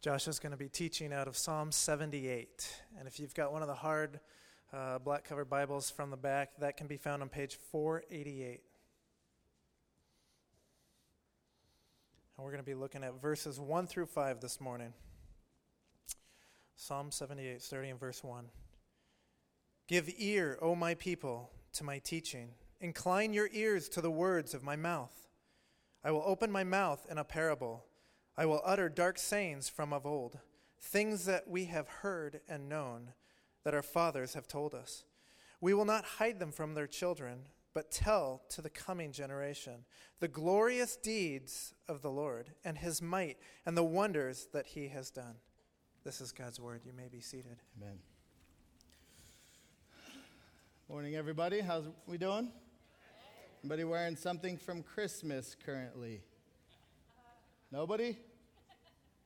Josh is going to be teaching out of Psalm 78. And if you've got one of the hard uh, black covered Bibles from the back, that can be found on page 488. And we're going to be looking at verses 1 through 5 this morning. Psalm 78, starting in verse 1. Give ear, O my people, to my teaching. Incline your ears to the words of my mouth. I will open my mouth in a parable. I will utter dark sayings from of old, things that we have heard and known, that our fathers have told us. We will not hide them from their children, but tell to the coming generation the glorious deeds of the Lord and his might and the wonders that he has done. This is God's word. You may be seated. Amen. Morning, everybody. How's we doing? Anybody wearing something from Christmas currently? Nobody?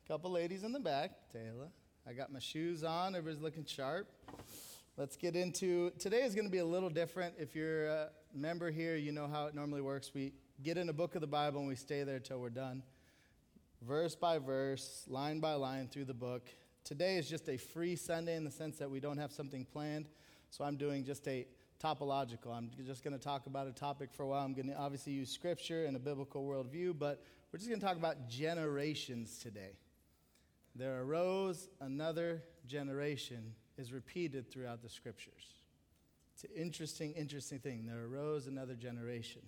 Couple ladies in the back. Taylor. I got my shoes on. Everybody's looking sharp. Let's get into today is going to be a little different. If you're a member here, you know how it normally works. We get in a book of the Bible and we stay there till we're done. Verse by verse, line by line through the book. Today is just a free Sunday in the sense that we don't have something planned. So I'm doing just a topological. I'm just going to talk about a topic for a while. I'm going to obviously use scripture and a biblical worldview, but we're just going to talk about generations today. There arose another generation is repeated throughout the scriptures. It's an interesting, interesting thing. There arose another generation.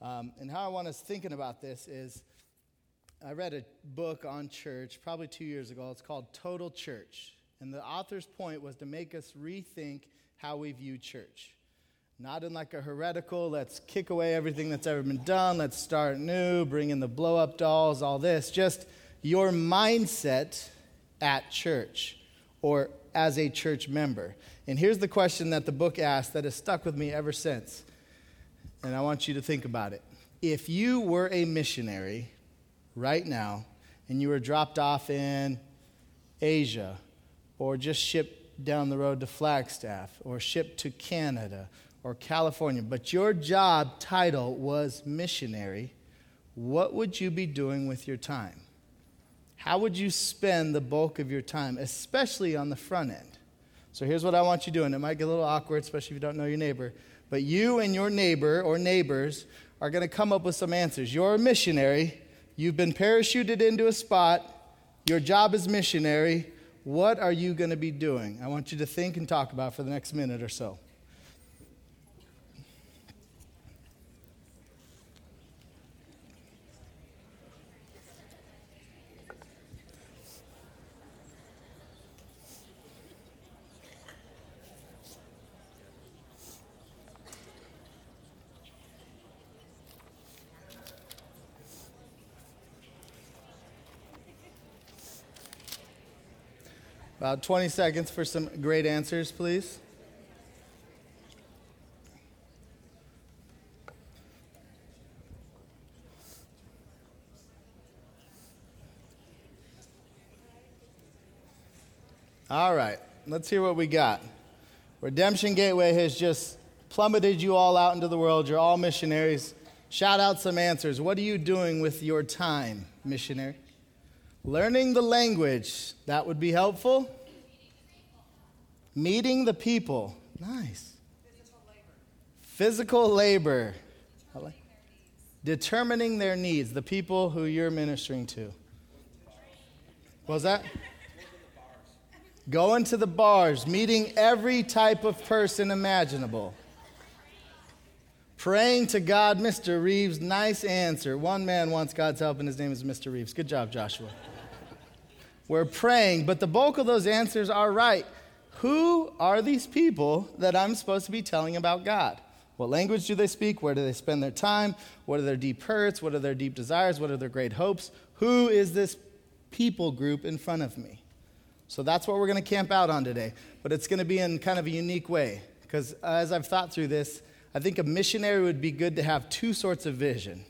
Um, and how I want us thinking about this is I read a book on church probably two years ago. It's called Total Church. And the author's point was to make us rethink how we view church. Not in like a heretical, let's kick away everything that's ever been done, let's start new, bring in the blow up dolls, all this. Just your mindset at church or as a church member. And here's the question that the book asked that has stuck with me ever since. And I want you to think about it. If you were a missionary right now and you were dropped off in Asia or just shipped down the road to Flagstaff or shipped to Canada or California, but your job title was missionary, what would you be doing with your time? How would you spend the bulk of your time, especially on the front end? So here's what I want you doing. It might get a little awkward, especially if you don't know your neighbor, but you and your neighbor or neighbors are going to come up with some answers. You're a missionary, you've been parachuted into a spot, your job is missionary. What are you going to be doing? I want you to think and talk about for the next minute or so. About 20 seconds for some great answers, please. All right, let's hear what we got. Redemption Gateway has just plummeted you all out into the world. You're all missionaries. Shout out some answers. What are you doing with your time, missionary? Learning the language, that would be helpful. Meeting the people, nice. Physical labor. Physical labor. Determining their needs, the people who you're ministering to. What was that? Going to the bars, meeting every type of person imaginable. Praying to God, Mr. Reeves, nice answer. One man wants God's help, and his name is Mr. Reeves. Good job, Joshua. We're praying, but the bulk of those answers are right. Who are these people that I'm supposed to be telling about God? What language do they speak? Where do they spend their time? What are their deep hurts? What are their deep desires? What are their great hopes? Who is this people group in front of me? So that's what we're going to camp out on today. But it's going to be in kind of a unique way. Because as I've thought through this, I think a missionary would be good to have two sorts of vision.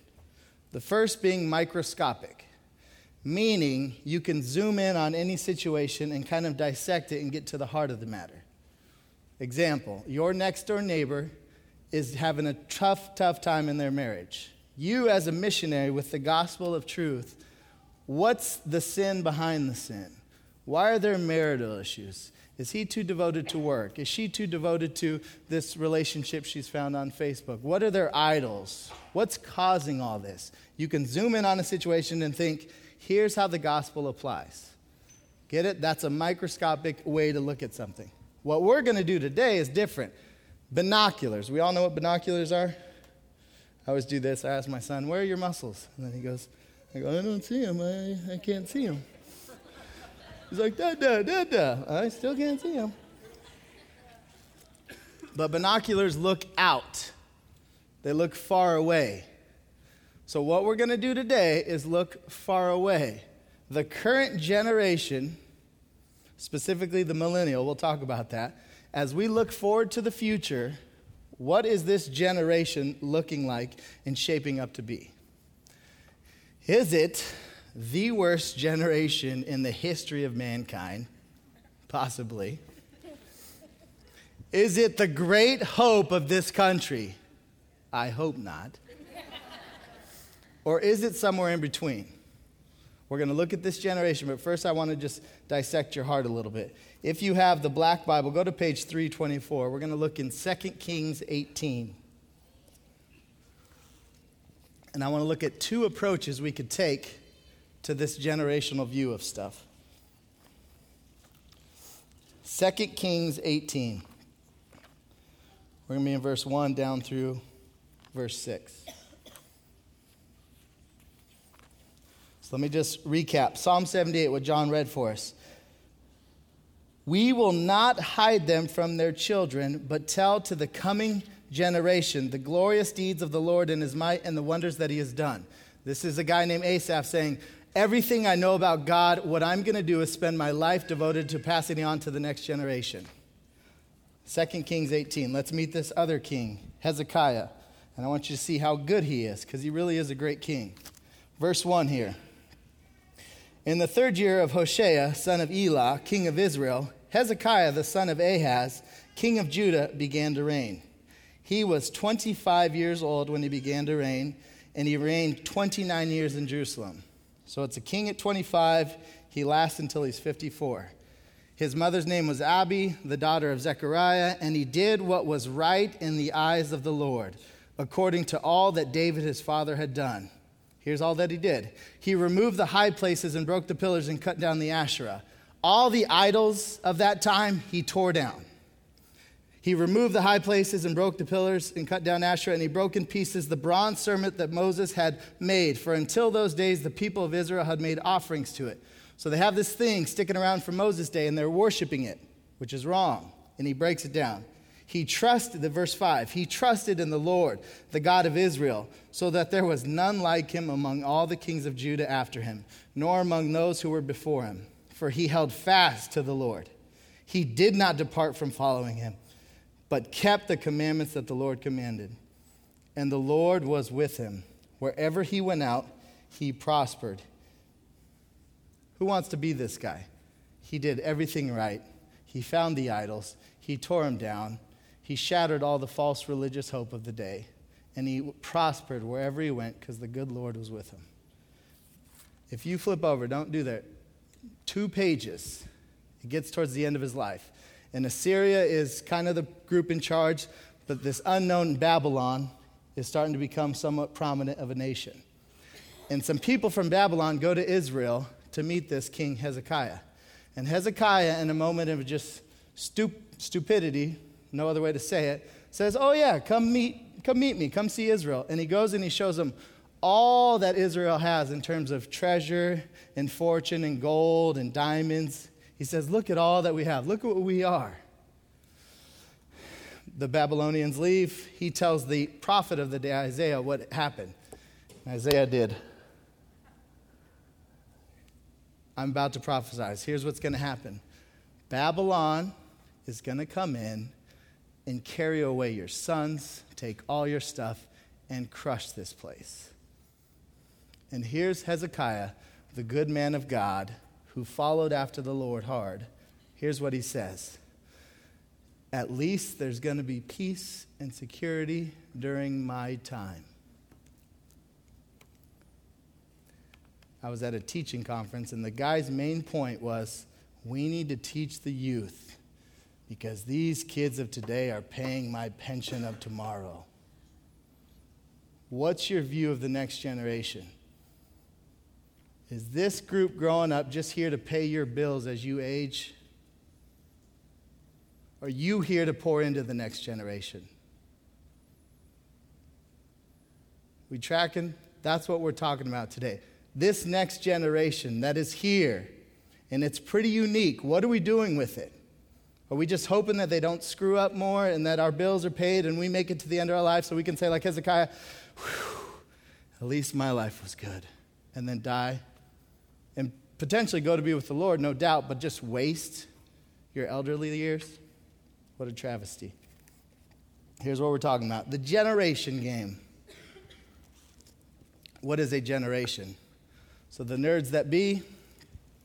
The first being microscopic, meaning you can zoom in on any situation and kind of dissect it and get to the heart of the matter. Example your next door neighbor is having a tough, tough time in their marriage. You, as a missionary with the gospel of truth, What's the sin behind the sin? Why are there marital issues? Is he too devoted to work? Is she too devoted to this relationship she's found on Facebook? What are their idols? What's causing all this? You can zoom in on a situation and think, here's how the gospel applies. Get it? That's a microscopic way to look at something. What we're going to do today is different. Binoculars. We all know what binoculars are? I always do this. I ask my son, Where are your muscles? And then he goes, I go, I don't see them. I, I can't see them. He's like, da, da, da, da. I still can't see them. But binoculars look out, they look far away. So, what we're going to do today is look far away. The current generation, specifically the millennial, we'll talk about that. As we look forward to the future, what is this generation looking like and shaping up to be? Is it the worst generation in the history of mankind? Possibly. Is it the great hope of this country? I hope not. Or is it somewhere in between? We're going to look at this generation, but first I want to just dissect your heart a little bit. If you have the Black Bible, go to page 324. We're going to look in 2 Kings 18. And I want to look at two approaches we could take to this generational view of stuff. 2 Kings 18. We're going to be in verse 1 down through verse 6. So let me just recap Psalm 78, what John read for us. We will not hide them from their children, but tell to the coming generation the glorious deeds of the Lord and his might and the wonders that he has done. This is a guy named Asaph saying, Everything I know about God, what I'm going to do is spend my life devoted to passing it on to the next generation. 2 Kings 18. Let's meet this other king, Hezekiah. And I want you to see how good he is, because he really is a great king. Verse 1 here. In the third year of Hoshea, son of Elah, king of Israel, Hezekiah, the son of Ahaz, king of Judah, began to reign. He was 25 years old when he began to reign, and he reigned 29 years in Jerusalem. So it's a king at 25. He lasts until he's 54. His mother's name was Abi, the daughter of Zechariah, and he did what was right in the eyes of the Lord, according to all that David his father had done. Here's all that he did he removed the high places and broke the pillars and cut down the Asherah. All the idols of that time he tore down. He removed the high places and broke the pillars and cut down Asherah, and he broke in pieces the bronze serpent that Moses had made. For until those days, the people of Israel had made offerings to it. So they have this thing sticking around from Moses' day, and they're worshiping it, which is wrong. And he breaks it down. He trusted, the verse 5, he trusted in the Lord, the God of Israel, so that there was none like him among all the kings of Judah after him, nor among those who were before him for he held fast to the Lord. He did not depart from following him, but kept the commandments that the Lord commanded. And the Lord was with him. Wherever he went out, he prospered. Who wants to be this guy? He did everything right. He found the idols, he tore them down, he shattered all the false religious hope of the day, and he prospered wherever he went because the good Lord was with him. If you flip over, don't do that two pages. It gets towards the end of his life. And Assyria is kind of the group in charge, but this unknown Babylon is starting to become somewhat prominent of a nation. And some people from Babylon go to Israel to meet this king Hezekiah. And Hezekiah, in a moment of just stup- stupidity, no other way to say it, says, Oh, yeah, come meet, come meet me, come see Israel. And he goes and he shows them all that Israel has in terms of treasure and fortune and gold and diamonds. He says, Look at all that we have. Look at what we are. The Babylonians leave. He tells the prophet of the day, Isaiah, what happened. Isaiah did. I'm about to prophesy. Here's what's going to happen Babylon is going to come in and carry away your sons, take all your stuff, and crush this place. And here's Hezekiah, the good man of God, who followed after the Lord hard. Here's what he says At least there's going to be peace and security during my time. I was at a teaching conference, and the guy's main point was we need to teach the youth because these kids of today are paying my pension of tomorrow. What's your view of the next generation? Is this group growing up just here to pay your bills as you age? Are you here to pour into the next generation? We tracking? That's what we're talking about today. This next generation that is here, and it's pretty unique. What are we doing with it? Are we just hoping that they don't screw up more and that our bills are paid and we make it to the end of our life so we can say, like Hezekiah, at least my life was good, and then die and potentially go to be with the Lord, no doubt, but just waste your elderly years? What a travesty. Here's what we're talking about the generation game. What is a generation? So, the nerds that be,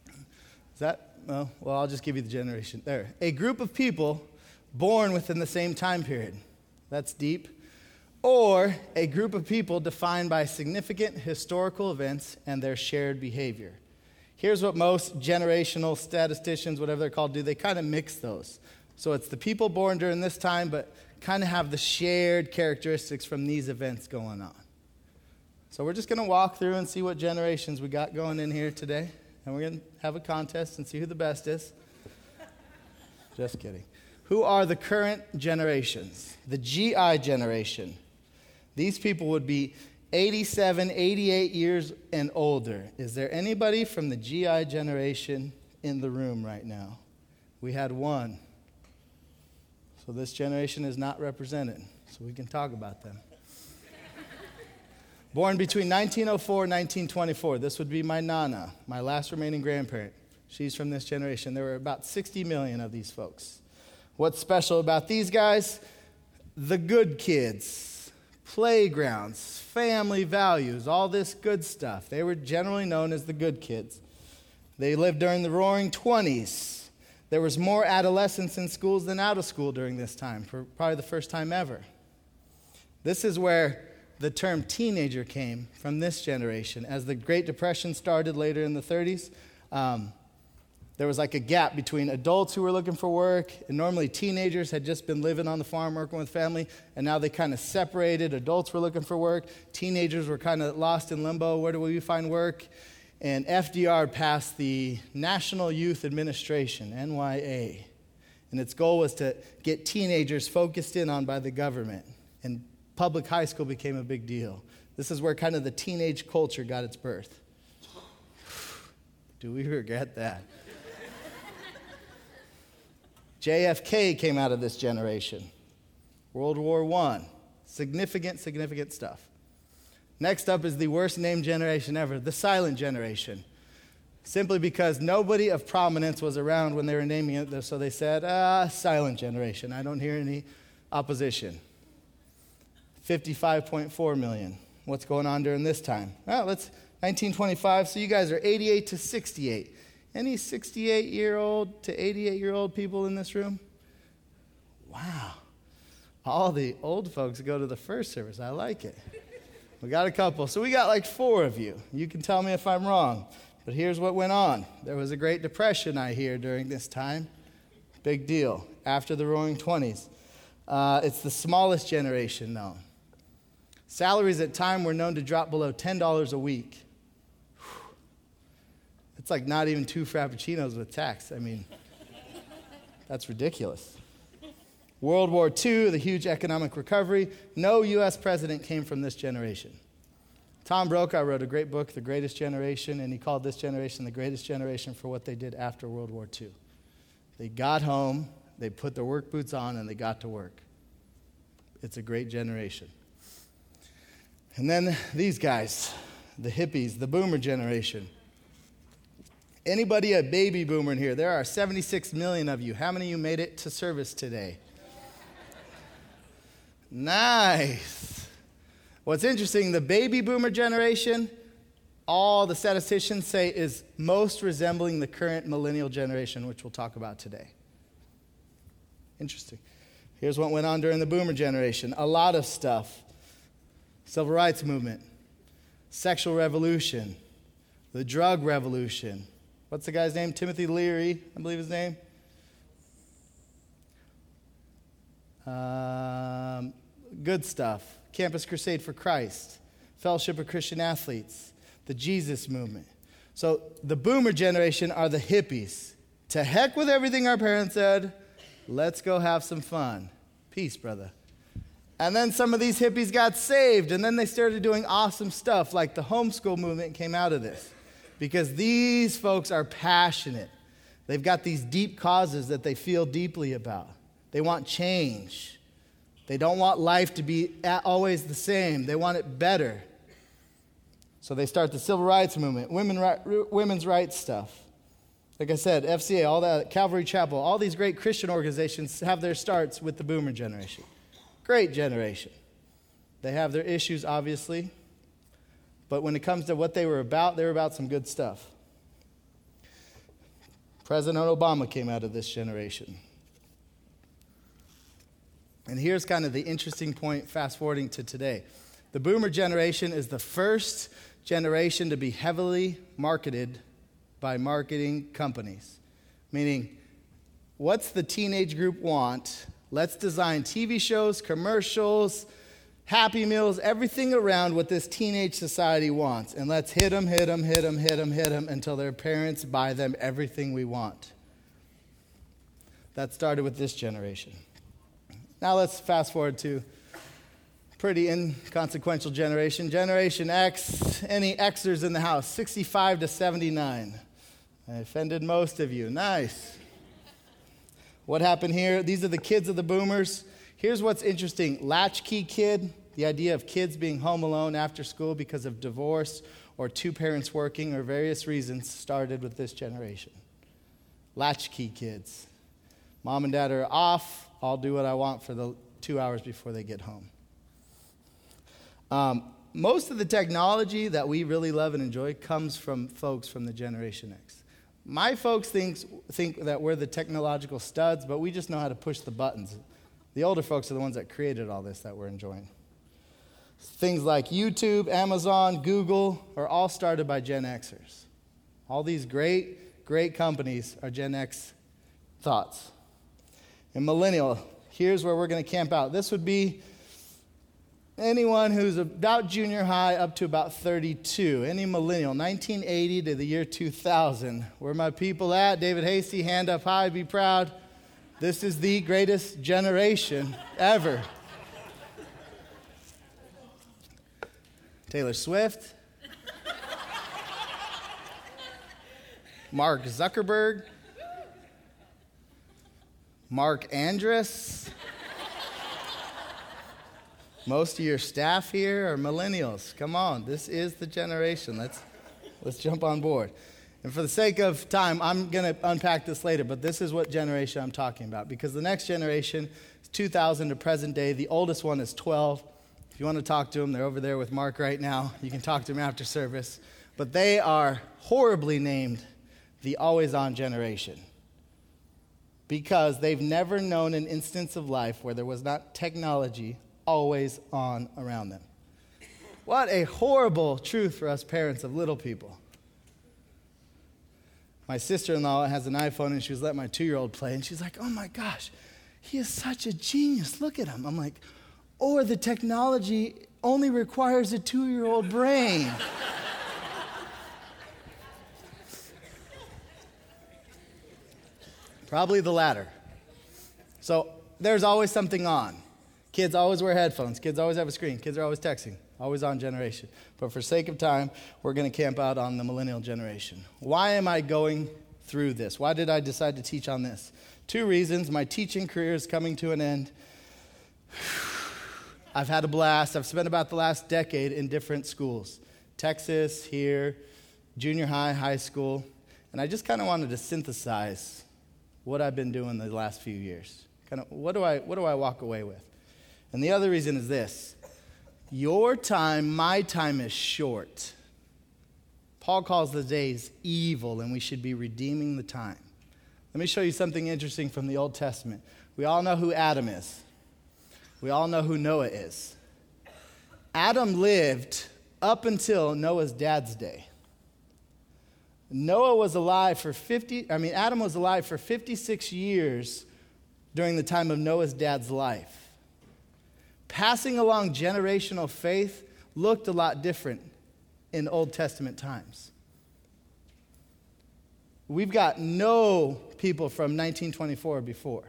is that, well, well, I'll just give you the generation. There. A group of people born within the same time period. That's deep. Or a group of people defined by significant historical events and their shared behavior. Here's what most generational statisticians, whatever they're called, do they kind of mix those. So it's the people born during this time, but kind of have the shared characteristics from these events going on. So we're just going to walk through and see what generations we got going in here today. And we're going to have a contest and see who the best is. just kidding. Who are the current generations? The GI generation. These people would be 87, 88 years and older. Is there anybody from the GI generation in the room right now? We had one. So this generation is not represented. So we can talk about them. Born between 1904 and 1924. This would be my Nana, my last remaining grandparent. She's from this generation. There were about 60 million of these folks. What's special about these guys? The good kids, playgrounds, family values, all this good stuff. They were generally known as the good kids. They lived during the roaring 20s. There was more adolescence in schools than out of school during this time, for probably the first time ever. This is where the term teenager came from this generation. As the Great Depression started later in the 30s, um, there was like a gap between adults who were looking for work, and normally teenagers had just been living on the farm working with family, and now they kind of separated. Adults were looking for work, teenagers were kind of lost in limbo. Where do we find work? And FDR passed the National Youth Administration, NYA, and its goal was to get teenagers focused in on by the government. And public high school became a big deal. This is where kind of the teenage culture got its birth. Do we regret that? JFK came out of this generation. World War I. Significant, significant stuff. Next up is the worst named generation ever, the silent generation. Simply because nobody of prominence was around when they were naming it, so they said, ah, silent generation. I don't hear any opposition. 55.4 million. What's going on during this time? Well, let's 1925. So you guys are 88 to 68. Any 68 year old to 88 year old people in this room? Wow. All the old folks go to the first service. I like it. We got a couple. So we got like four of you. You can tell me if I'm wrong. But here's what went on there was a Great Depression, I hear, during this time. Big deal. After the roaring 20s. Uh, it's the smallest generation known. Salaries at time were known to drop below $10 a week. It's like not even two frappuccinos with tax. I mean, that's ridiculous. World War II, the huge economic recovery. No U.S. president came from this generation. Tom Brokaw wrote a great book, The Greatest Generation, and he called this generation the greatest generation for what they did after World War II. They got home, they put their work boots on, and they got to work. It's a great generation. And then these guys, the hippies, the boomer generation. Anybody a baby boomer in here? There are 76 million of you. How many of you made it to service today? nice. What's interesting, the baby boomer generation, all the statisticians say is most resembling the current millennial generation, which we'll talk about today. Interesting. Here's what went on during the boomer generation a lot of stuff civil rights movement, sexual revolution, the drug revolution. What's the guy's name? Timothy Leary, I believe his name. Um, good stuff. Campus Crusade for Christ, Fellowship of Christian Athletes, the Jesus movement. So the boomer generation are the hippies. To heck with everything our parents said, let's go have some fun. Peace, brother. And then some of these hippies got saved, and then they started doing awesome stuff, like the homeschool movement came out of this. Because these folks are passionate. They've got these deep causes that they feel deeply about. They want change. They don't want life to be always the same, they want it better. So they start the civil rights movement, women, women's rights stuff. Like I said, FCA, all that, Calvary Chapel, all these great Christian organizations have their starts with the boomer generation. Great generation. They have their issues, obviously, but when it comes to what they were about, they were about some good stuff. President Obama came out of this generation. And here's kind of the interesting point, fast forwarding to today. The boomer generation is the first generation to be heavily marketed by marketing companies. Meaning, what's the teenage group want? Let's design TV shows, commercials, Happy Meals, everything around what this teenage society wants. And let's hit them, hit them, hit them, hit them, hit them until their parents buy them everything we want. That started with this generation. Now let's fast forward to pretty inconsequential generation. Generation X, any Xers in the house? 65 to 79. I offended most of you. Nice. What happened here? These are the kids of the boomers. Here's what's interesting latchkey kid, the idea of kids being home alone after school because of divorce or two parents working or various reasons started with this generation. Latchkey kids. Mom and dad are off. I'll do what I want for the two hours before they get home. Um, most of the technology that we really love and enjoy comes from folks from the Generation X. My folks think, think that we're the technological studs, but we just know how to push the buttons. The older folks are the ones that created all this that we're enjoying. Things like YouTube, Amazon, Google are all started by Gen Xers. All these great, great companies are Gen X thoughts. And millennial, here's where we're going to camp out. This would be anyone who's about junior high up to about 32, any millennial, 1980 to the year 2000. Where my people at? David Hasty, hand up high, be proud. This is the greatest generation ever. Taylor Swift, Mark Zuckerberg, Mark Andrus. Most of your staff here are millennials. Come on, this is the generation. Let's, let's jump on board. And for the sake of time, I'm going to unpack this later, but this is what generation I'm talking about because the next generation is 2000 to present day. The oldest one is 12. If you want to talk to them, they're over there with Mark right now. You can talk to them after service. But they are horribly named the always on generation because they've never known an instance of life where there was not technology always on around them. What a horrible truth for us parents of little people. My sister in law has an iPhone and she was letting my two year old play, and she's like, oh my gosh, he is such a genius. Look at him. I'm like, or the technology only requires a two year old brain. Probably the latter. So there's always something on. Kids always wear headphones. Kids always have a screen. Kids are always texting, always on generation. But for sake of time, we're going to camp out on the millennial generation. Why am I going through this? Why did I decide to teach on this? Two reasons. My teaching career is coming to an end. I've had a blast. I've spent about the last decade in different schools Texas, here, junior high, high school. And I just kind of wanted to synthesize what I've been doing the last few years. Kind of, what do I, what do I walk away with? And the other reason is this your time, my time is short. Paul calls the days evil, and we should be redeeming the time. Let me show you something interesting from the Old Testament. We all know who Adam is, we all know who Noah is. Adam lived up until Noah's dad's day. Noah was alive for 50, I mean, Adam was alive for 56 years during the time of Noah's dad's life. Passing along generational faith looked a lot different in Old Testament times. We've got no people from 1924 before.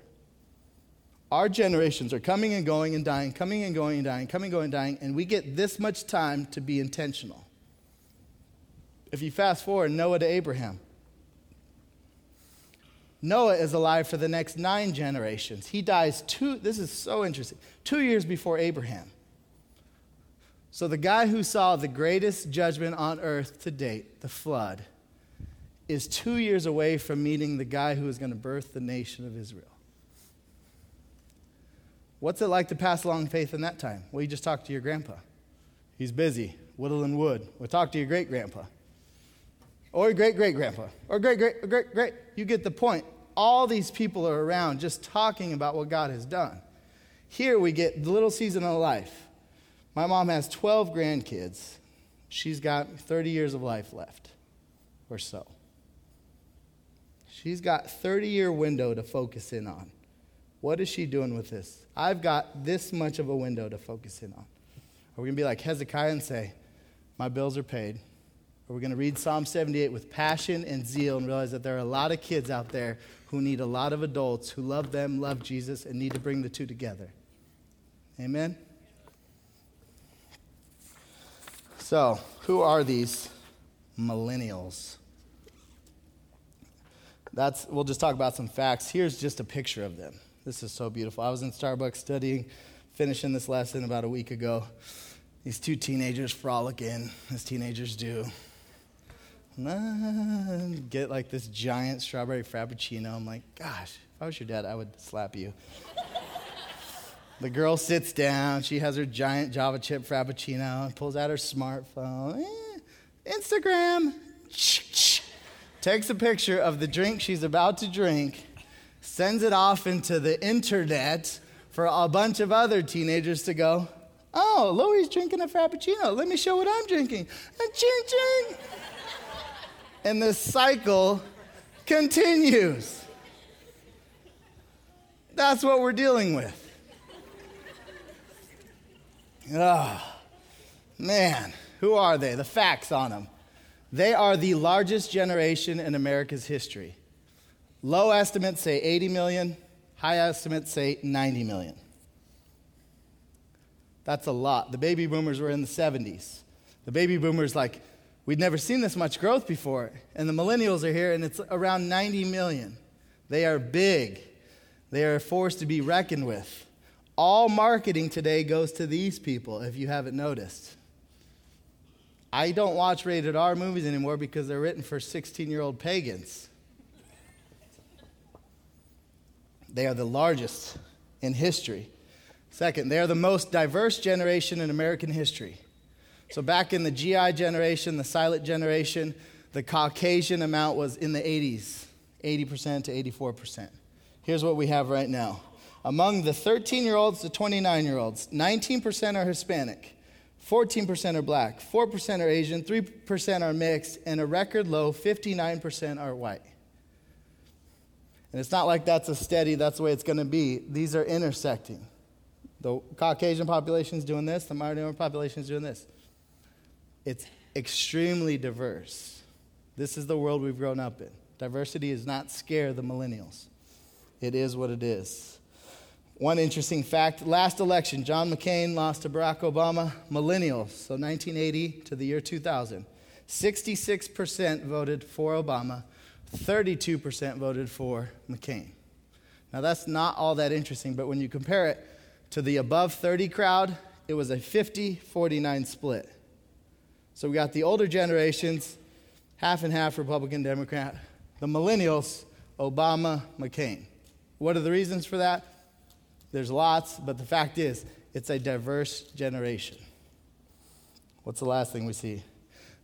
Our generations are coming and going and dying, coming and going and dying, coming and going and dying, and we get this much time to be intentional. If you fast forward, Noah to Abraham. Noah is alive for the next nine generations. He dies two, this is so interesting, two years before Abraham. So the guy who saw the greatest judgment on earth to date, the flood, is two years away from meeting the guy who is going to birth the nation of Israel. What's it like to pass along faith in that time? Well, you just talk to your grandpa. He's busy whittling wood. Or talk to your great grandpa or your great great grandpa, or great great great great. You get the point. All these people are around just talking about what God has done. Here we get the little season of life. My mom has 12 grandkids. She's got 30 years of life left, or so. She's got 30 year window to focus in on. What is she doing with this? I've got this much of a window to focus in on. Are we going to be like Hezekiah and say, My bills are paid, we're going to read Psalm 78 with passion and zeal and realize that there are a lot of kids out there who need a lot of adults who love them, love Jesus, and need to bring the two together. Amen? So, who are these millennials? That's, we'll just talk about some facts. Here's just a picture of them. This is so beautiful. I was in Starbucks studying, finishing this lesson about a week ago. These two teenagers frolicking, as teenagers do get like this giant strawberry frappuccino. I'm like, gosh, if I was your dad, I would slap you. the girl sits down. She has her giant Java chip frappuccino and pulls out her smartphone. Eh, Instagram. Takes a picture of the drink she's about to drink, sends it off into the internet for a bunch of other teenagers to go, Oh, Louie's drinking a frappuccino. Let me show what I'm drinking. And ching ching and this cycle continues. That's what we're dealing with. Oh, man, who are they? The facts on them. They are the largest generation in America's history. Low estimates say 80 million, high estimates say 90 million. That's a lot. The baby boomers were in the 70s. The baby boomers, like, We'd never seen this much growth before. And the millennials are here, and it's around 90 million. They are big, they are a force to be reckoned with. All marketing today goes to these people, if you haven't noticed. I don't watch rated R movies anymore because they're written for 16 year old pagans. They are the largest in history. Second, they are the most diverse generation in American history. So, back in the GI generation, the silent generation, the Caucasian amount was in the 80s, 80% to 84%. Here's what we have right now. Among the 13 year olds to 29 year olds, 19% are Hispanic, 14% are black, 4% are Asian, 3% are mixed, and a record low 59% are white. And it's not like that's a steady, that's the way it's going to be. These are intersecting. The Caucasian population is doing this, the minority population is doing this. It's extremely diverse. This is the world we've grown up in. Diversity does not scare the millennials, it is what it is. One interesting fact last election, John McCain lost to Barack Obama, millennials, so 1980 to the year 2000. 66% voted for Obama, 32% voted for McCain. Now, that's not all that interesting, but when you compare it to the above 30 crowd, it was a 50 49 split. So we got the older generations, half and half Republican, Democrat. The millennials, Obama, McCain. What are the reasons for that? There's lots, but the fact is, it's a diverse generation. What's the last thing we see?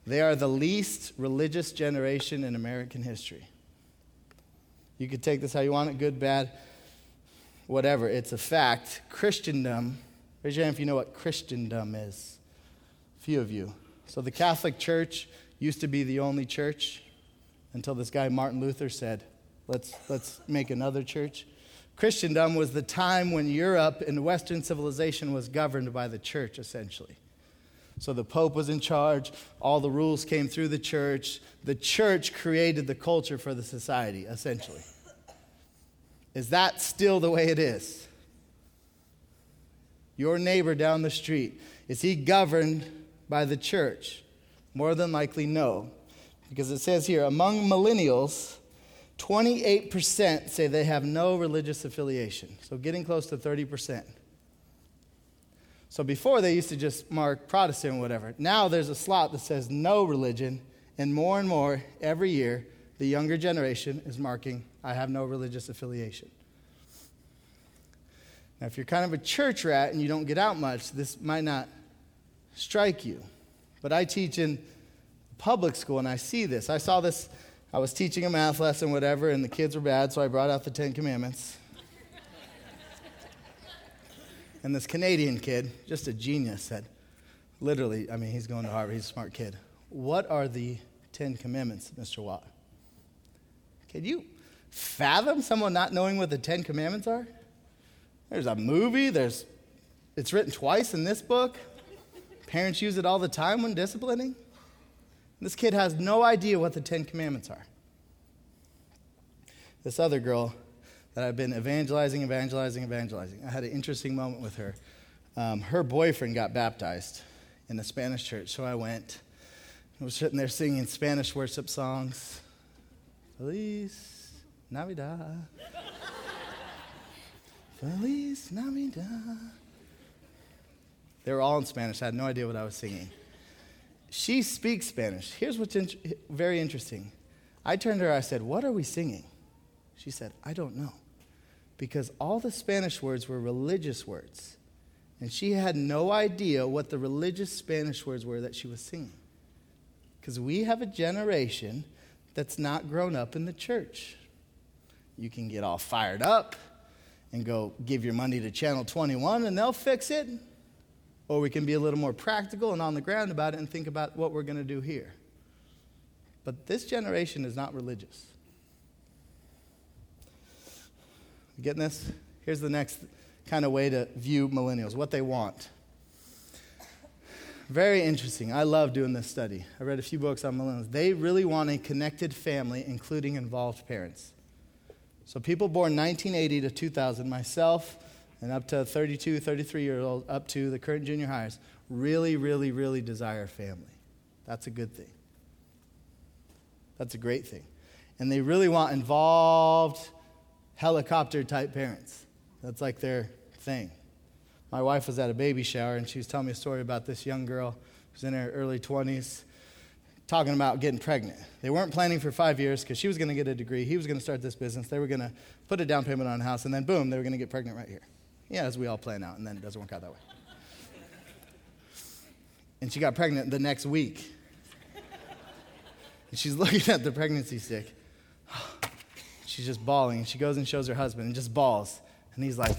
They are the least religious generation in American history. You could take this how you want it good, bad, whatever. It's a fact. Christendom, raise your hand if you know what Christendom is. Few of you. So the Catholic Church used to be the only church. until this guy Martin Luther said, let's, let's make another church. Christendom was the time when Europe and Western civilization was governed by the church, essentially. So the Pope was in charge, all the rules came through the church. The church created the culture for the society, essentially. Is that still the way it is? Your neighbor down the street, is he governed by the church? More than likely, no. Because it says here, among millennials, 28% say they have no religious affiliation. So getting close to 30%. So before they used to just mark Protestant or whatever. Now there's a slot that says no religion, and more and more every year, the younger generation is marking, I have no religious affiliation. Now, if you're kind of a church rat and you don't get out much, this might not strike you. But I teach in public school and I see this. I saw this, I was teaching a math lesson, whatever, and the kids were bad, so I brought out the Ten Commandments. and this Canadian kid, just a genius, said, literally, I mean, he's going to Harvard, he's a smart kid. What are the Ten Commandments, Mr. Watt? Can you fathom someone not knowing what the Ten Commandments are? There's a movie, there's it's written twice in this book. Parents use it all the time when disciplining. This kid has no idea what the Ten Commandments are. This other girl that I've been evangelizing, evangelizing, evangelizing, I had an interesting moment with her. Um, her boyfriend got baptized in a Spanish church, so I went. I was sitting there singing Spanish worship songs. Feliz Navidad. Feliz Navidad. They were all in Spanish. I had no idea what I was singing. She speaks Spanish. Here's what's in- very interesting. I turned to her, I said, What are we singing? She said, I don't know. Because all the Spanish words were religious words. And she had no idea what the religious Spanish words were that she was singing. Because we have a generation that's not grown up in the church. You can get all fired up and go give your money to Channel 21 and they'll fix it. Or we can be a little more practical and on the ground about it and think about what we're going to do here. But this generation is not religious. You getting this? Here's the next kind of way to view millennials what they want. Very interesting. I love doing this study. I read a few books on millennials. They really want a connected family, including involved parents. So, people born 1980 to 2000, myself, and up to 32, 33 year old, up to the current junior hires, really, really, really desire family. That's a good thing. That's a great thing. And they really want involved, helicopter type parents. That's like their thing. My wife was at a baby shower and she was telling me a story about this young girl who's in her early 20s talking about getting pregnant. They weren't planning for five years because she was going to get a degree. He was going to start this business. They were going to put a down payment on a house, and then boom, they were going to get pregnant right here. Yeah, as we all plan out, and then it doesn't work out that way. And she got pregnant the next week. And she's looking at the pregnancy stick. She's just bawling. And she goes and shows her husband and just bawls. And he's like,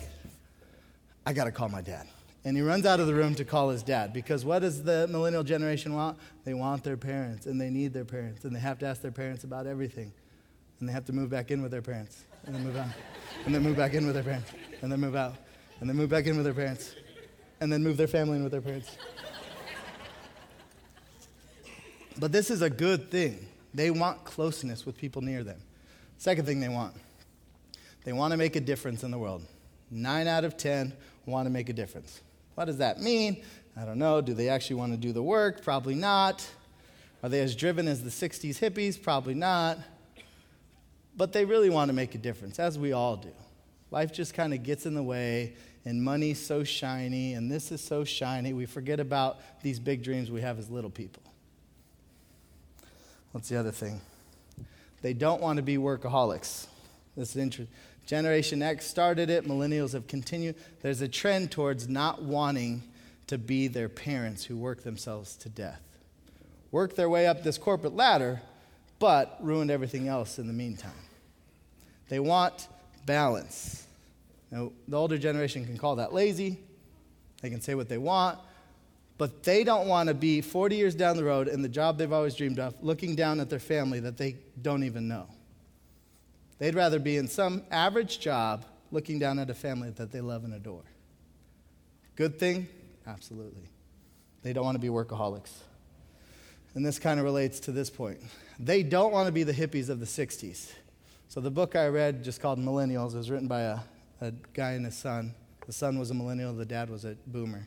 I got to call my dad. And he runs out of the room to call his dad because what does the millennial generation want? They want their parents and they need their parents and they have to ask their parents about everything. And they have to move back in with their parents and then move out. And then move back in with their parents and then move out. And then move back in with their parents and then move their family in with their parents. But this is a good thing. They want closeness with people near them. Second thing they want they want to make a difference in the world. Nine out of ten want to make a difference. What does that mean? I don't know. Do they actually want to do the work? Probably not. Are they as driven as the 60s hippies? Probably not. But they really want to make a difference, as we all do. Life just kind of gets in the way, and money's so shiny, and this is so shiny. We forget about these big dreams we have as little people. What's the other thing? They don't want to be workaholics. This is interesting. Generation X started it, millennials have continued. There's a trend towards not wanting to be their parents who work themselves to death. Work their way up this corporate ladder, but ruined everything else in the meantime. They want balance. Now, the older generation can call that lazy. They can say what they want, but they don't want to be 40 years down the road in the job they've always dreamed of, looking down at their family that they don't even know. They'd rather be in some average job looking down at a family that they love and adore. Good thing? Absolutely. They don't want to be workaholics. And this kind of relates to this point. They don't want to be the hippies of the 60s. So the book I read, just called Millennials, was written by a, a guy and his son. The son was a millennial, the dad was a boomer.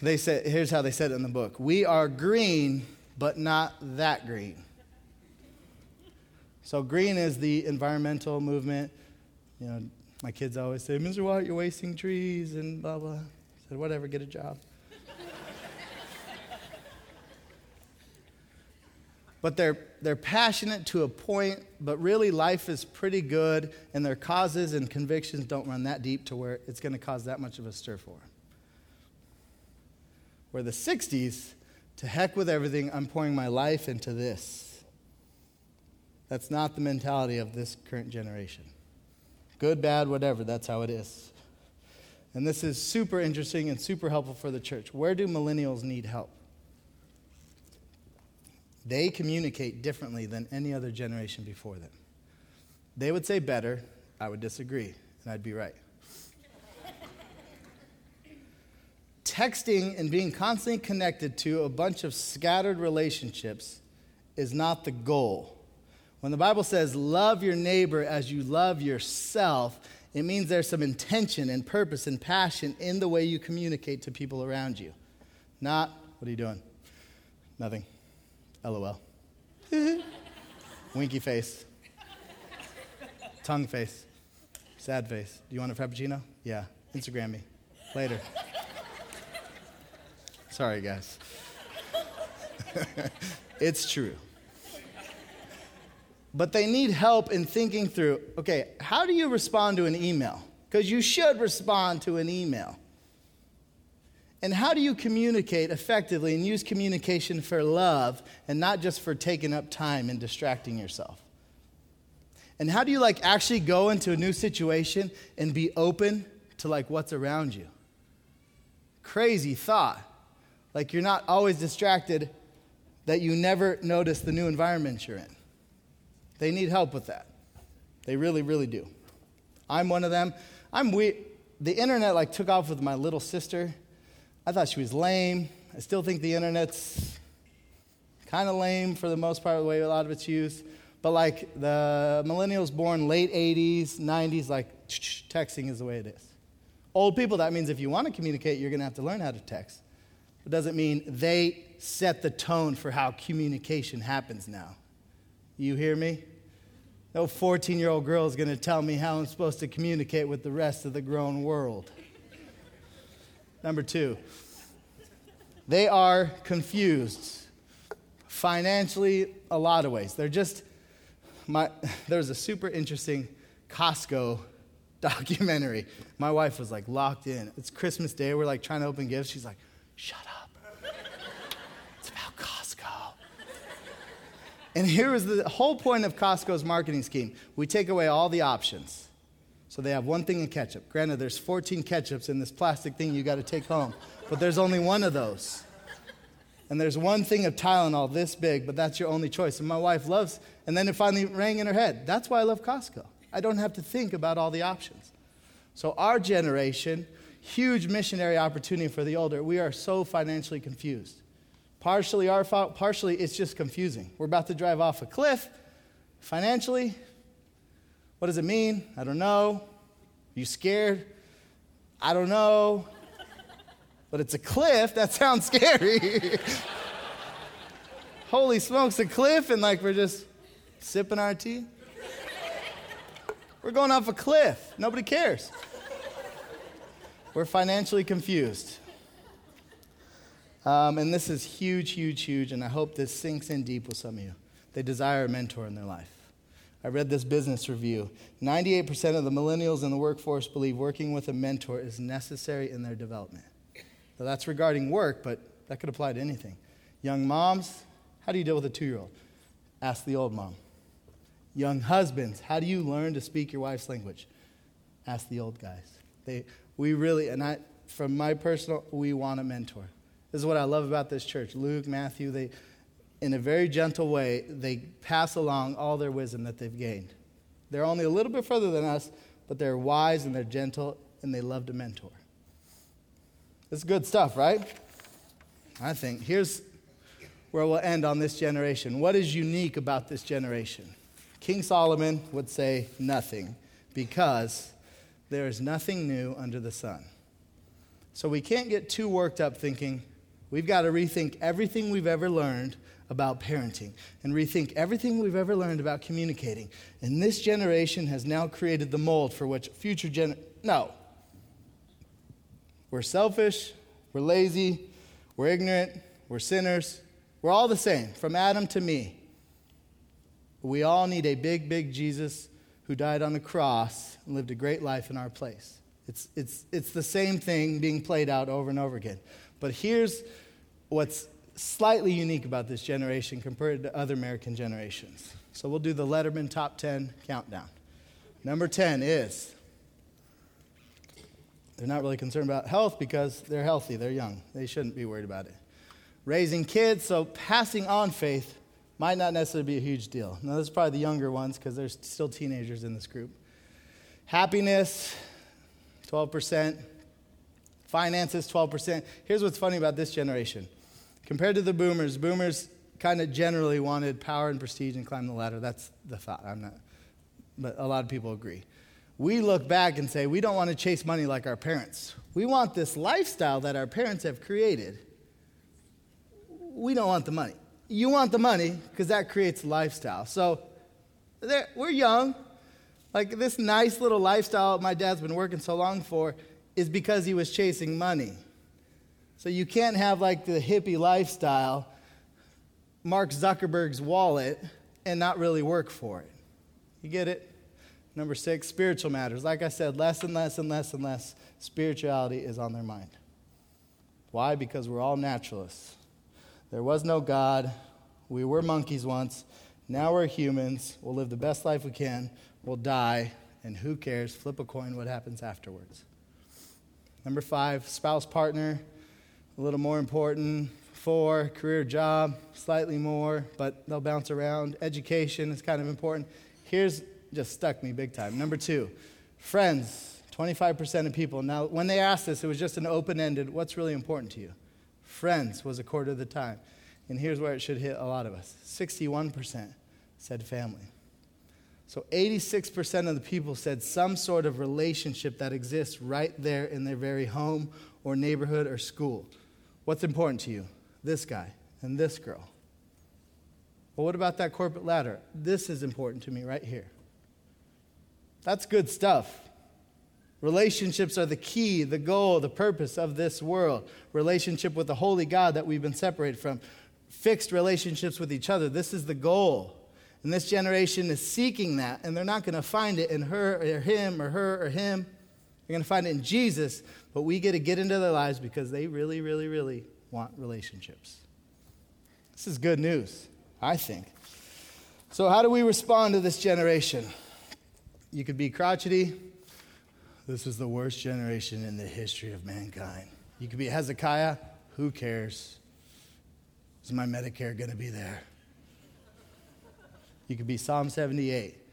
They said, here's how they said it in the book We are green, but not that green. So, green is the environmental movement. You know, my kids always say, Mr. White, you're wasting trees and blah, blah. I said, whatever, get a job. but they're, they're passionate to a point, but really life is pretty good, and their causes and convictions don't run that deep to where it's going to cause that much of a stir for them. Where the 60s, to heck with everything, I'm pouring my life into this. That's not the mentality of this current generation. Good, bad, whatever, that's how it is. And this is super interesting and super helpful for the church. Where do millennials need help? They communicate differently than any other generation before them. They would say better, I would disagree, and I'd be right. texting and being constantly connected to a bunch of scattered relationships is not the goal. When the Bible says, love your neighbor as you love yourself, it means there's some intention and purpose and passion in the way you communicate to people around you. Not, what are you doing? Nothing. LOL. Winky face. Tongue face. Sad face. Do you want a Frappuccino? Yeah. Instagram me. Later. Sorry, guys. it's true. But they need help in thinking through okay, how do you respond to an email? Because you should respond to an email. And how do you communicate effectively and use communication for love and not just for taking up time and distracting yourself? And how do you like actually go into a new situation and be open to like what's around you? Crazy thought. Like you're not always distracted that you never notice the new environment you're in. They need help with that. They really, really do. I'm one of them. I'm we the internet like took off with my little sister. I thought she was lame. I still think the internet's kind of lame for the most part, the way a lot of it's used. But like the millennials born late 80s, 90s, like texting is the way it is. Old people, that means if you want to communicate, you're going to have to learn how to text. It doesn't mean they set the tone for how communication happens now. You hear me? No 14 year old girl is going to tell me how I'm supposed to communicate with the rest of the grown world. Number two, they are confused financially, a lot of ways. They're just, my, there's a super interesting Costco documentary. My wife was like locked in. It's Christmas Day. We're like trying to open gifts. She's like, shut up. It's about Costco. And here was the whole point of Costco's marketing scheme we take away all the options. So they have one thing in ketchup. Granted, there's 14 ketchups in this plastic thing you got to take home, but there's only one of those. And there's one thing of Tylenol this big, but that's your only choice. And my wife loves, and then it finally rang in her head. That's why I love Costco. I don't have to think about all the options. So, our generation, huge missionary opportunity for the older, we are so financially confused. Partially our fault, partially it's just confusing. We're about to drive off a cliff. Financially, what does it mean? I don't know. Are you scared? I don't know. But it's a cliff. That sounds scary. Holy smokes, a cliff, and like we're just sipping our tea. We're going off a cliff. Nobody cares. We're financially confused. Um, and this is huge, huge, huge, and I hope this sinks in deep with some of you. They desire a mentor in their life. I read this business review. 98% of the millennials in the workforce believe working with a mentor is necessary in their development. That's regarding work, but that could apply to anything. Young moms, how do you deal with a two year old? Ask the old mom. Young husbands, how do you learn to speak your wife's language? Ask the old guys. They, we really, and I, from my personal, we want a mentor. This is what I love about this church. Luke, Matthew, they, in a very gentle way, they pass along all their wisdom that they've gained. They're only a little bit further than us, but they're wise and they're gentle and they love to mentor. It's good stuff, right? I think. Here's where we'll end on this generation. What is unique about this generation? King Solomon would say nothing because there is nothing new under the sun. So we can't get too worked up thinking we've got to rethink everything we've ever learned about parenting and rethink everything we've ever learned about communicating. And this generation has now created the mold for which future gen No. We're selfish, we're lazy, we're ignorant, we're sinners. We're all the same, from Adam to me. We all need a big, big Jesus who died on the cross and lived a great life in our place. It's, it's, it's the same thing being played out over and over again. But here's what's slightly unique about this generation compared to other American generations. So we'll do the Letterman top 10 countdown. Number 10 is they're not really concerned about health because they're healthy, they're young. They shouldn't be worried about it. Raising kids, so passing on faith might not necessarily be a huge deal. Now, this is probably the younger ones because there's still teenagers in this group. Happiness, 12%. Finances, 12%. Here's what's funny about this generation. Compared to the boomers, boomers kind of generally wanted power and prestige and climb the ladder. That's the thought. I'm not, but a lot of people agree. We look back and say, we don't want to chase money like our parents. We want this lifestyle that our parents have created. We don't want the money. You want the money because that creates lifestyle. So we're young. Like this nice little lifestyle my dad's been working so long for is because he was chasing money. So you can't have like the hippie lifestyle, Mark Zuckerberg's wallet, and not really work for it. You get it? Number six, spiritual matters. Like I said, less and less and less and less spirituality is on their mind. Why? Because we're all naturalists. There was no God. We were monkeys once. Now we're humans. We'll live the best life we can. We'll die. And who cares? Flip a coin what happens afterwards. Number five, spouse partner a little more important. Four, career job, slightly more, but they'll bounce around. Education is kind of important. Here's just stuck me big time. Number two, friends. 25% of people. Now, when they asked this, it was just an open ended what's really important to you? Friends was a quarter of the time. And here's where it should hit a lot of us 61% said family. So 86% of the people said some sort of relationship that exists right there in their very home or neighborhood or school. What's important to you? This guy and this girl. Well, what about that corporate ladder? This is important to me right here. That's good stuff. Relationships are the key, the goal, the purpose of this world. Relationship with the holy God that we've been separated from. Fixed relationships with each other. This is the goal. And this generation is seeking that, and they're not going to find it in her or him or her or him. They're going to find it in Jesus, but we get to get into their lives because they really, really, really want relationships. This is good news, I think. So, how do we respond to this generation? You could be crotchety. This is the worst generation in the history of mankind. You could be Hezekiah. Who cares? Is my Medicare going to be there? You could be Psalm 78.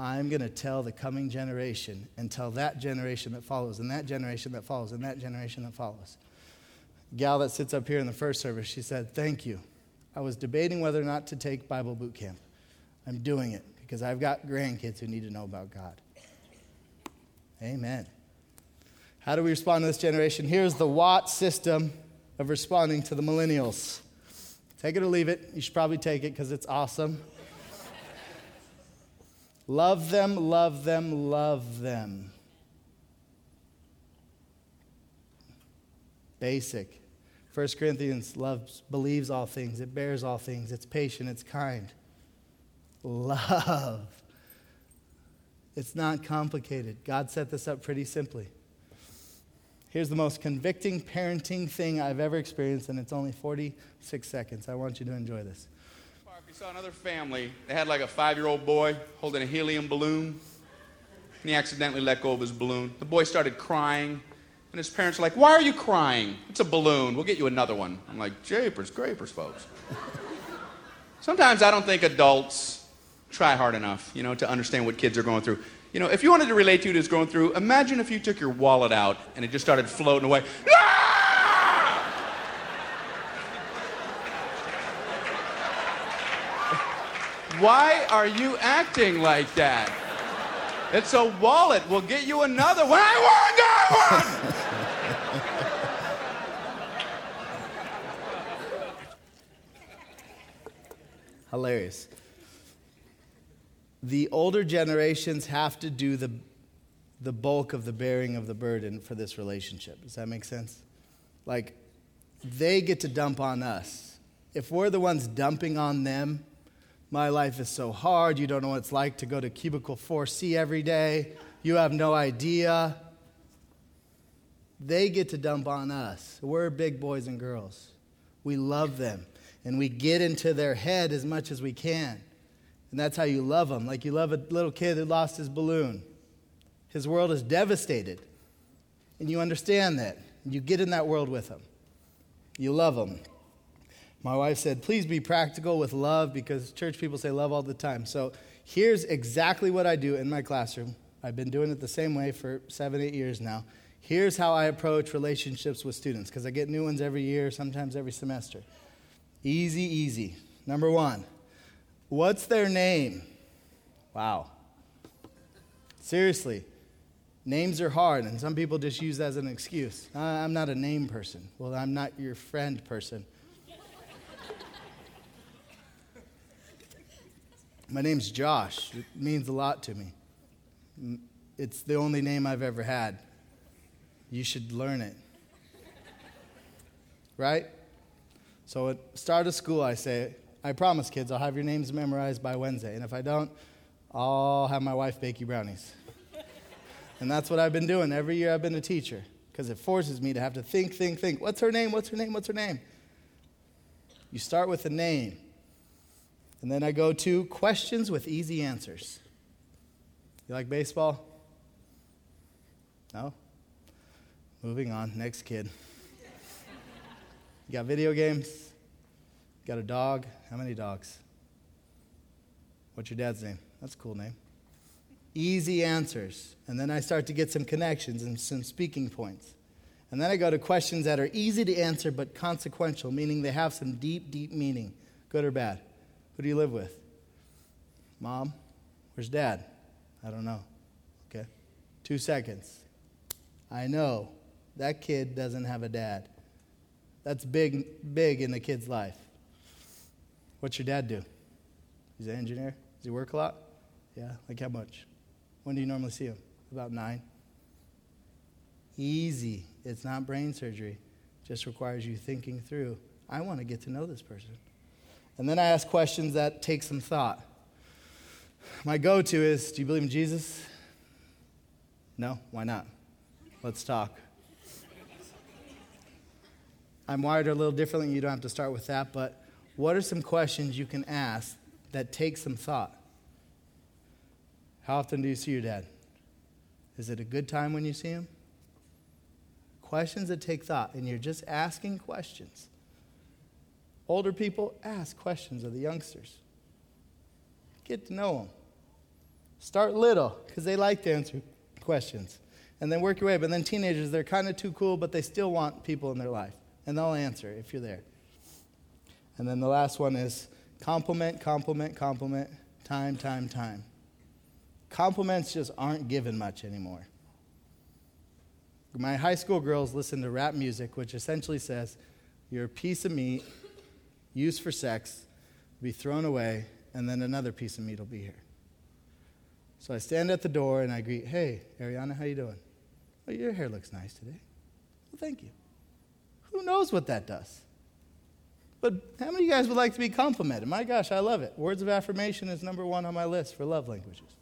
I'm going to tell the coming generation and tell that generation that follows, and that generation that follows, and that generation that follows. Gal that sits up here in the first service, she said, Thank you. I was debating whether or not to take Bible boot camp. I'm doing it because I've got grandkids who need to know about God. Amen. How do we respond to this generation? Here's the Watt system of responding to the millennials. Take it or leave it. You should probably take it because it's awesome. Love them, love them, love them. Basic. 1 Corinthians loves, believes all things, it bears all things, it's patient, it's kind. Love. It's not complicated. God set this up pretty simply. Here's the most convicting parenting thing I've ever experienced, and it's only 46 seconds. I want you to enjoy this saw another family. They had like a five year old boy holding a helium balloon. And he accidentally let go of his balloon. The boy started crying. And his parents are like, Why are you crying? It's a balloon. We'll get you another one. I'm like, Japers, grapers, folks. Sometimes I don't think adults try hard enough, you know, to understand what kids are going through. You know, if you wanted to relate to what is going through, imagine if you took your wallet out and it just started floating away. Ah! Why are you acting like that? It's a wallet. We'll get you another one. I want that one! Hilarious. The older generations have to do the, the bulk of the bearing of the burden for this relationship. Does that make sense? Like, they get to dump on us. If we're the ones dumping on them, my life is so hard. You don't know what it's like to go to cubicle 4C every day. You have no idea. They get to dump on us. We're big boys and girls. We love them and we get into their head as much as we can. And that's how you love them. Like you love a little kid who lost his balloon. His world is devastated. And you understand that. You get in that world with him. You love him. My wife said, please be practical with love because church people say love all the time. So here's exactly what I do in my classroom. I've been doing it the same way for seven, eight years now. Here's how I approach relationships with students because I get new ones every year, sometimes every semester. Easy, easy. Number one, what's their name? Wow. Seriously, names are hard, and some people just use that as an excuse. Uh, I'm not a name person. Well, I'm not your friend person. My name's Josh. It means a lot to me. It's the only name I've ever had. You should learn it. Right? So at start of school, I say, I promise, kids, I'll have your names memorized by Wednesday. And if I don't, I'll have my wife bake you brownies. and that's what I've been doing every year I've been a teacher because it forces me to have to think, think, think. What's her name? What's her name? What's her name? You start with a name. And then I go to questions with easy answers. You like baseball? No? Moving on. Next kid. You got video games? Got a dog? How many dogs? What's your dad's name? That's a cool name. Easy answers. And then I start to get some connections and some speaking points. And then I go to questions that are easy to answer but consequential, meaning they have some deep, deep meaning, good or bad. Who do you live with? Mom? Where's dad? I don't know. Okay. Two seconds. I know that kid doesn't have a dad. That's big, big in the kid's life. What's your dad do? He's an engineer. Does he work a lot? Yeah. Like how much? When do you normally see him? About nine. Easy. It's not brain surgery. Just requires you thinking through. I want to get to know this person. And then I ask questions that take some thought. My go to is Do you believe in Jesus? No? Why not? Let's talk. I'm wired a little differently. You don't have to start with that. But what are some questions you can ask that take some thought? How often do you see your dad? Is it a good time when you see him? Questions that take thought, and you're just asking questions. Older people, ask questions of the youngsters. Get to know them. Start little, because they like to answer questions. And then work your way. But then teenagers, they're kind of too cool, but they still want people in their life and they'll answer if you're there. And then the last one is compliment, compliment, compliment, time, time, time. Compliments just aren't given much anymore. My high school girls listen to rap music, which essentially says, You're a piece of meat used for sex, be thrown away, and then another piece of meat will be here. So I stand at the door and I greet, Hey, Ariana, how you doing? Well, your hair looks nice today. Well, thank you. Who knows what that does? But how many of you guys would like to be complimented? My gosh, I love it. Words of affirmation is number one on my list for love languages.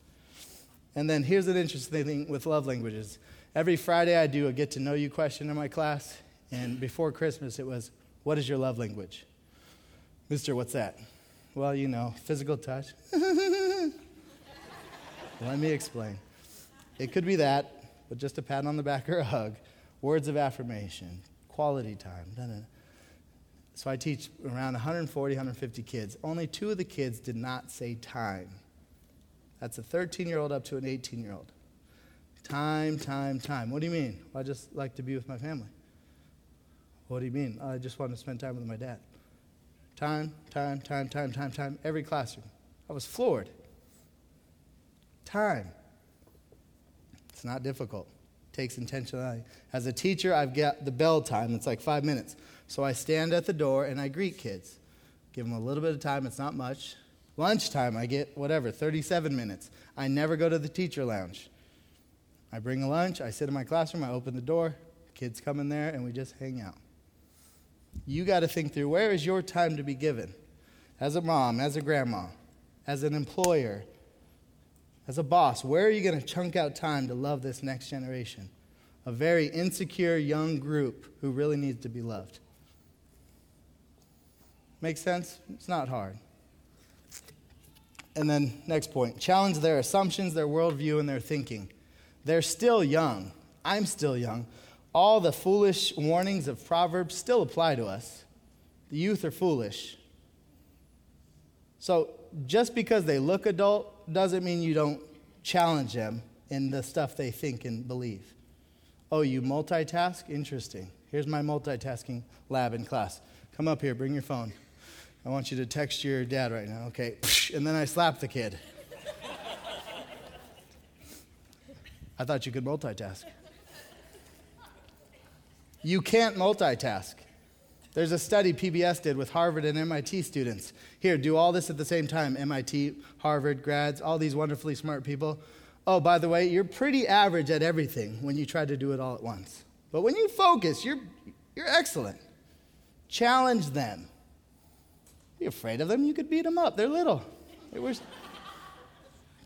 And then here's an interesting thing with love languages. Every Friday, I do a get to know you question in my class. And before Christmas, it was, What is your love language? Mister, what's that? Well, you know, physical touch. Let me explain. It could be that, but just a pat on the back or a hug. words of affirmation, quality time. So I teach around 140, 150 kids. Only two of the kids did not say time. That's a 13 year old up to an 18 year old. Time, time, time. What do you mean? Well, I just like to be with my family. What do you mean? I just want to spend time with my dad. Time, time, time, time, time, time. Every classroom. I was floored. Time. It's not difficult. It takes intentionality. As a teacher, I've got the bell time. It's like five minutes. So I stand at the door and I greet kids. Give them a little bit of time. It's not much. Lunchtime, I get whatever, 37 minutes. I never go to the teacher lounge. I bring a lunch, I sit in my classroom, I open the door, kids come in there, and we just hang out. You got to think through where is your time to be given? As a mom, as a grandma, as an employer, as a boss, where are you going to chunk out time to love this next generation? A very insecure young group who really needs to be loved. Make sense? It's not hard. And then, next point challenge their assumptions, their worldview, and their thinking. They're still young. I'm still young. All the foolish warnings of Proverbs still apply to us. The youth are foolish. So, just because they look adult doesn't mean you don't challenge them in the stuff they think and believe. Oh, you multitask? Interesting. Here's my multitasking lab in class. Come up here, bring your phone. I want you to text your dad right now. Okay. And then I slap the kid. I thought you could multitask. You can't multitask. There's a study PBS did with Harvard and MIT students. Here, do all this at the same time MIT, Harvard grads, all these wonderfully smart people. Oh, by the way, you're pretty average at everything when you try to do it all at once. But when you focus, you're, you're excellent. Challenge them. Be afraid of them, you could beat them up. They're little. They were...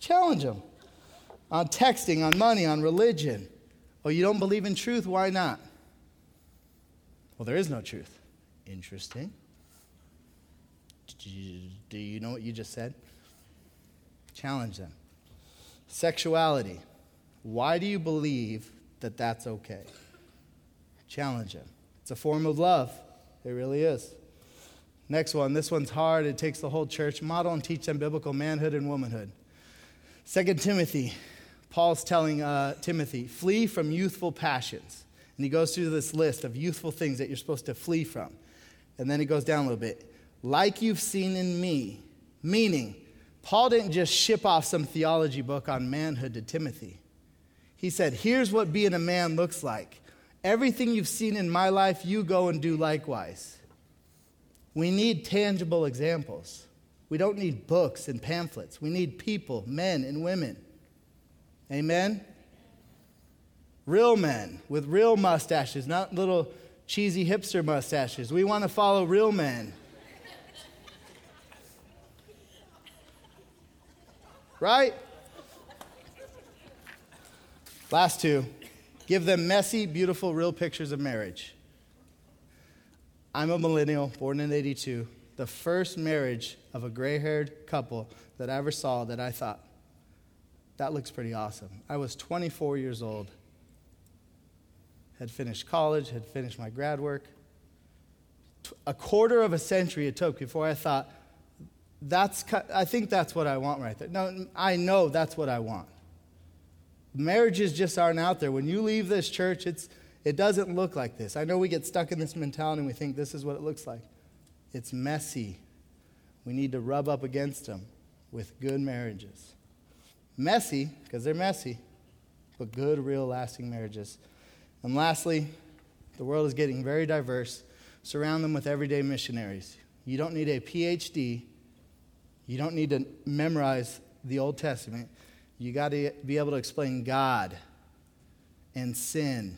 Challenge them on texting, on money, on religion. Oh, you don't believe in truth? Why not? Well, there is no truth. Interesting. Do you know what you just said? Challenge them. Sexuality. Why do you believe that that's okay? Challenge them. It's a form of love. It really is. Next one. This one's hard. It takes the whole church. Model and teach them biblical manhood and womanhood. Second Timothy Paul's telling uh, Timothy, flee from youthful passions. And he goes through this list of youthful things that you're supposed to flee from. And then he goes down a little bit. Like you've seen in me, meaning, Paul didn't just ship off some theology book on manhood to Timothy. He said, Here's what being a man looks like. Everything you've seen in my life, you go and do likewise. We need tangible examples. We don't need books and pamphlets. We need people, men and women Amen? Real men with real mustaches, not little cheesy hipster mustaches. We want to follow real men. Right? Last two. Give them messy, beautiful, real pictures of marriage. I'm a millennial, born in 82. The first marriage of a gray haired couple that I ever saw that I thought, that looks pretty awesome. I was 24 years old, had finished college, had finished my grad work. A quarter of a century it took before I thought, that's, I think that's what I want right there. No, I know that's what I want. Marriages just aren't out there. When you leave this church, it's, it doesn't look like this. I know we get stuck in this mentality and we think this is what it looks like. It's messy. We need to rub up against them with good marriages. Messy, because they're messy, but good, real, lasting marriages. And lastly, the world is getting very diverse. Surround them with everyday missionaries. You don't need a PhD. You don't need to memorize the Old Testament. You got to be able to explain God and sin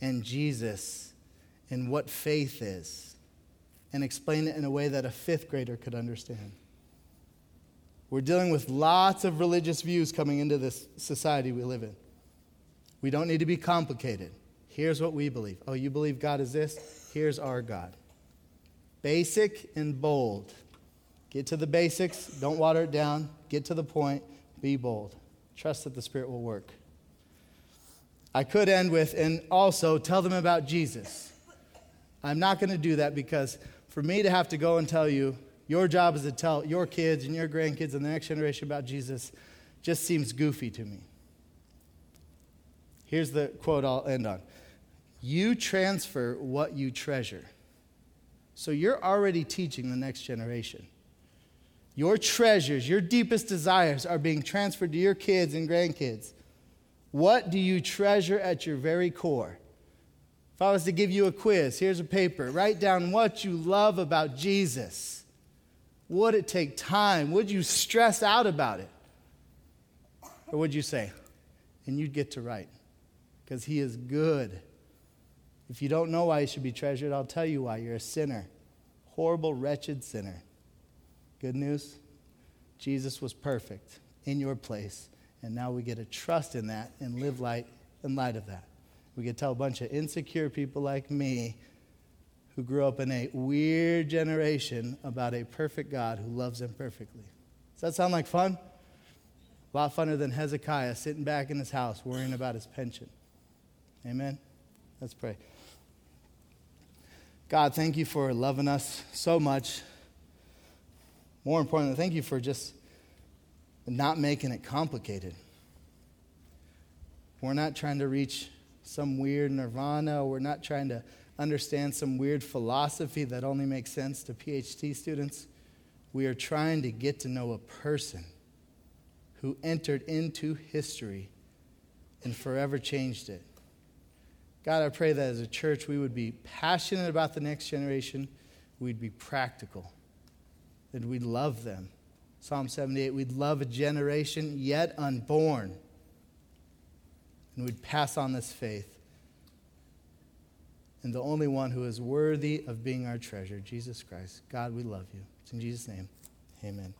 and Jesus and what faith is and explain it in a way that a fifth grader could understand. We're dealing with lots of religious views coming into this society we live in. We don't need to be complicated. Here's what we believe. Oh, you believe God is this? Here's our God. Basic and bold. Get to the basics, don't water it down. Get to the point, be bold. Trust that the Spirit will work. I could end with, and also tell them about Jesus. I'm not going to do that because for me to have to go and tell you, your job is to tell your kids and your grandkids and the next generation about Jesus just seems goofy to me. Here's the quote I'll end on You transfer what you treasure. So you're already teaching the next generation. Your treasures, your deepest desires are being transferred to your kids and grandkids. What do you treasure at your very core? If I was to give you a quiz, here's a paper. Write down what you love about Jesus. Would it take time? Would you stress out about it? Or would you say, and you'd get to write, because he is good. If you don't know why you should be treasured, I'll tell you why. You're a sinner, horrible, wretched sinner. Good news? Jesus was perfect in your place. And now we get to trust in that and live light in light of that. We to tell a bunch of insecure people like me who grew up in a weird generation about a perfect God who loves them perfectly. Does that sound like fun? A lot funner than Hezekiah sitting back in his house worrying about his pension. Amen? Let's pray. God, thank you for loving us so much. More importantly, thank you for just not making it complicated. We're not trying to reach some weird nirvana. We're not trying to understand some weird philosophy that only makes sense to PhD students. We are trying to get to know a person who entered into history and forever changed it. God, I pray that as a church we would be passionate about the next generation, we'd be practical, that we'd love them Psalm 78 we'd love a generation yet unborn. And we'd pass on this faith. And the only one who is worthy of being our treasure, Jesus Christ. God, we love you. It's in Jesus' name. Amen.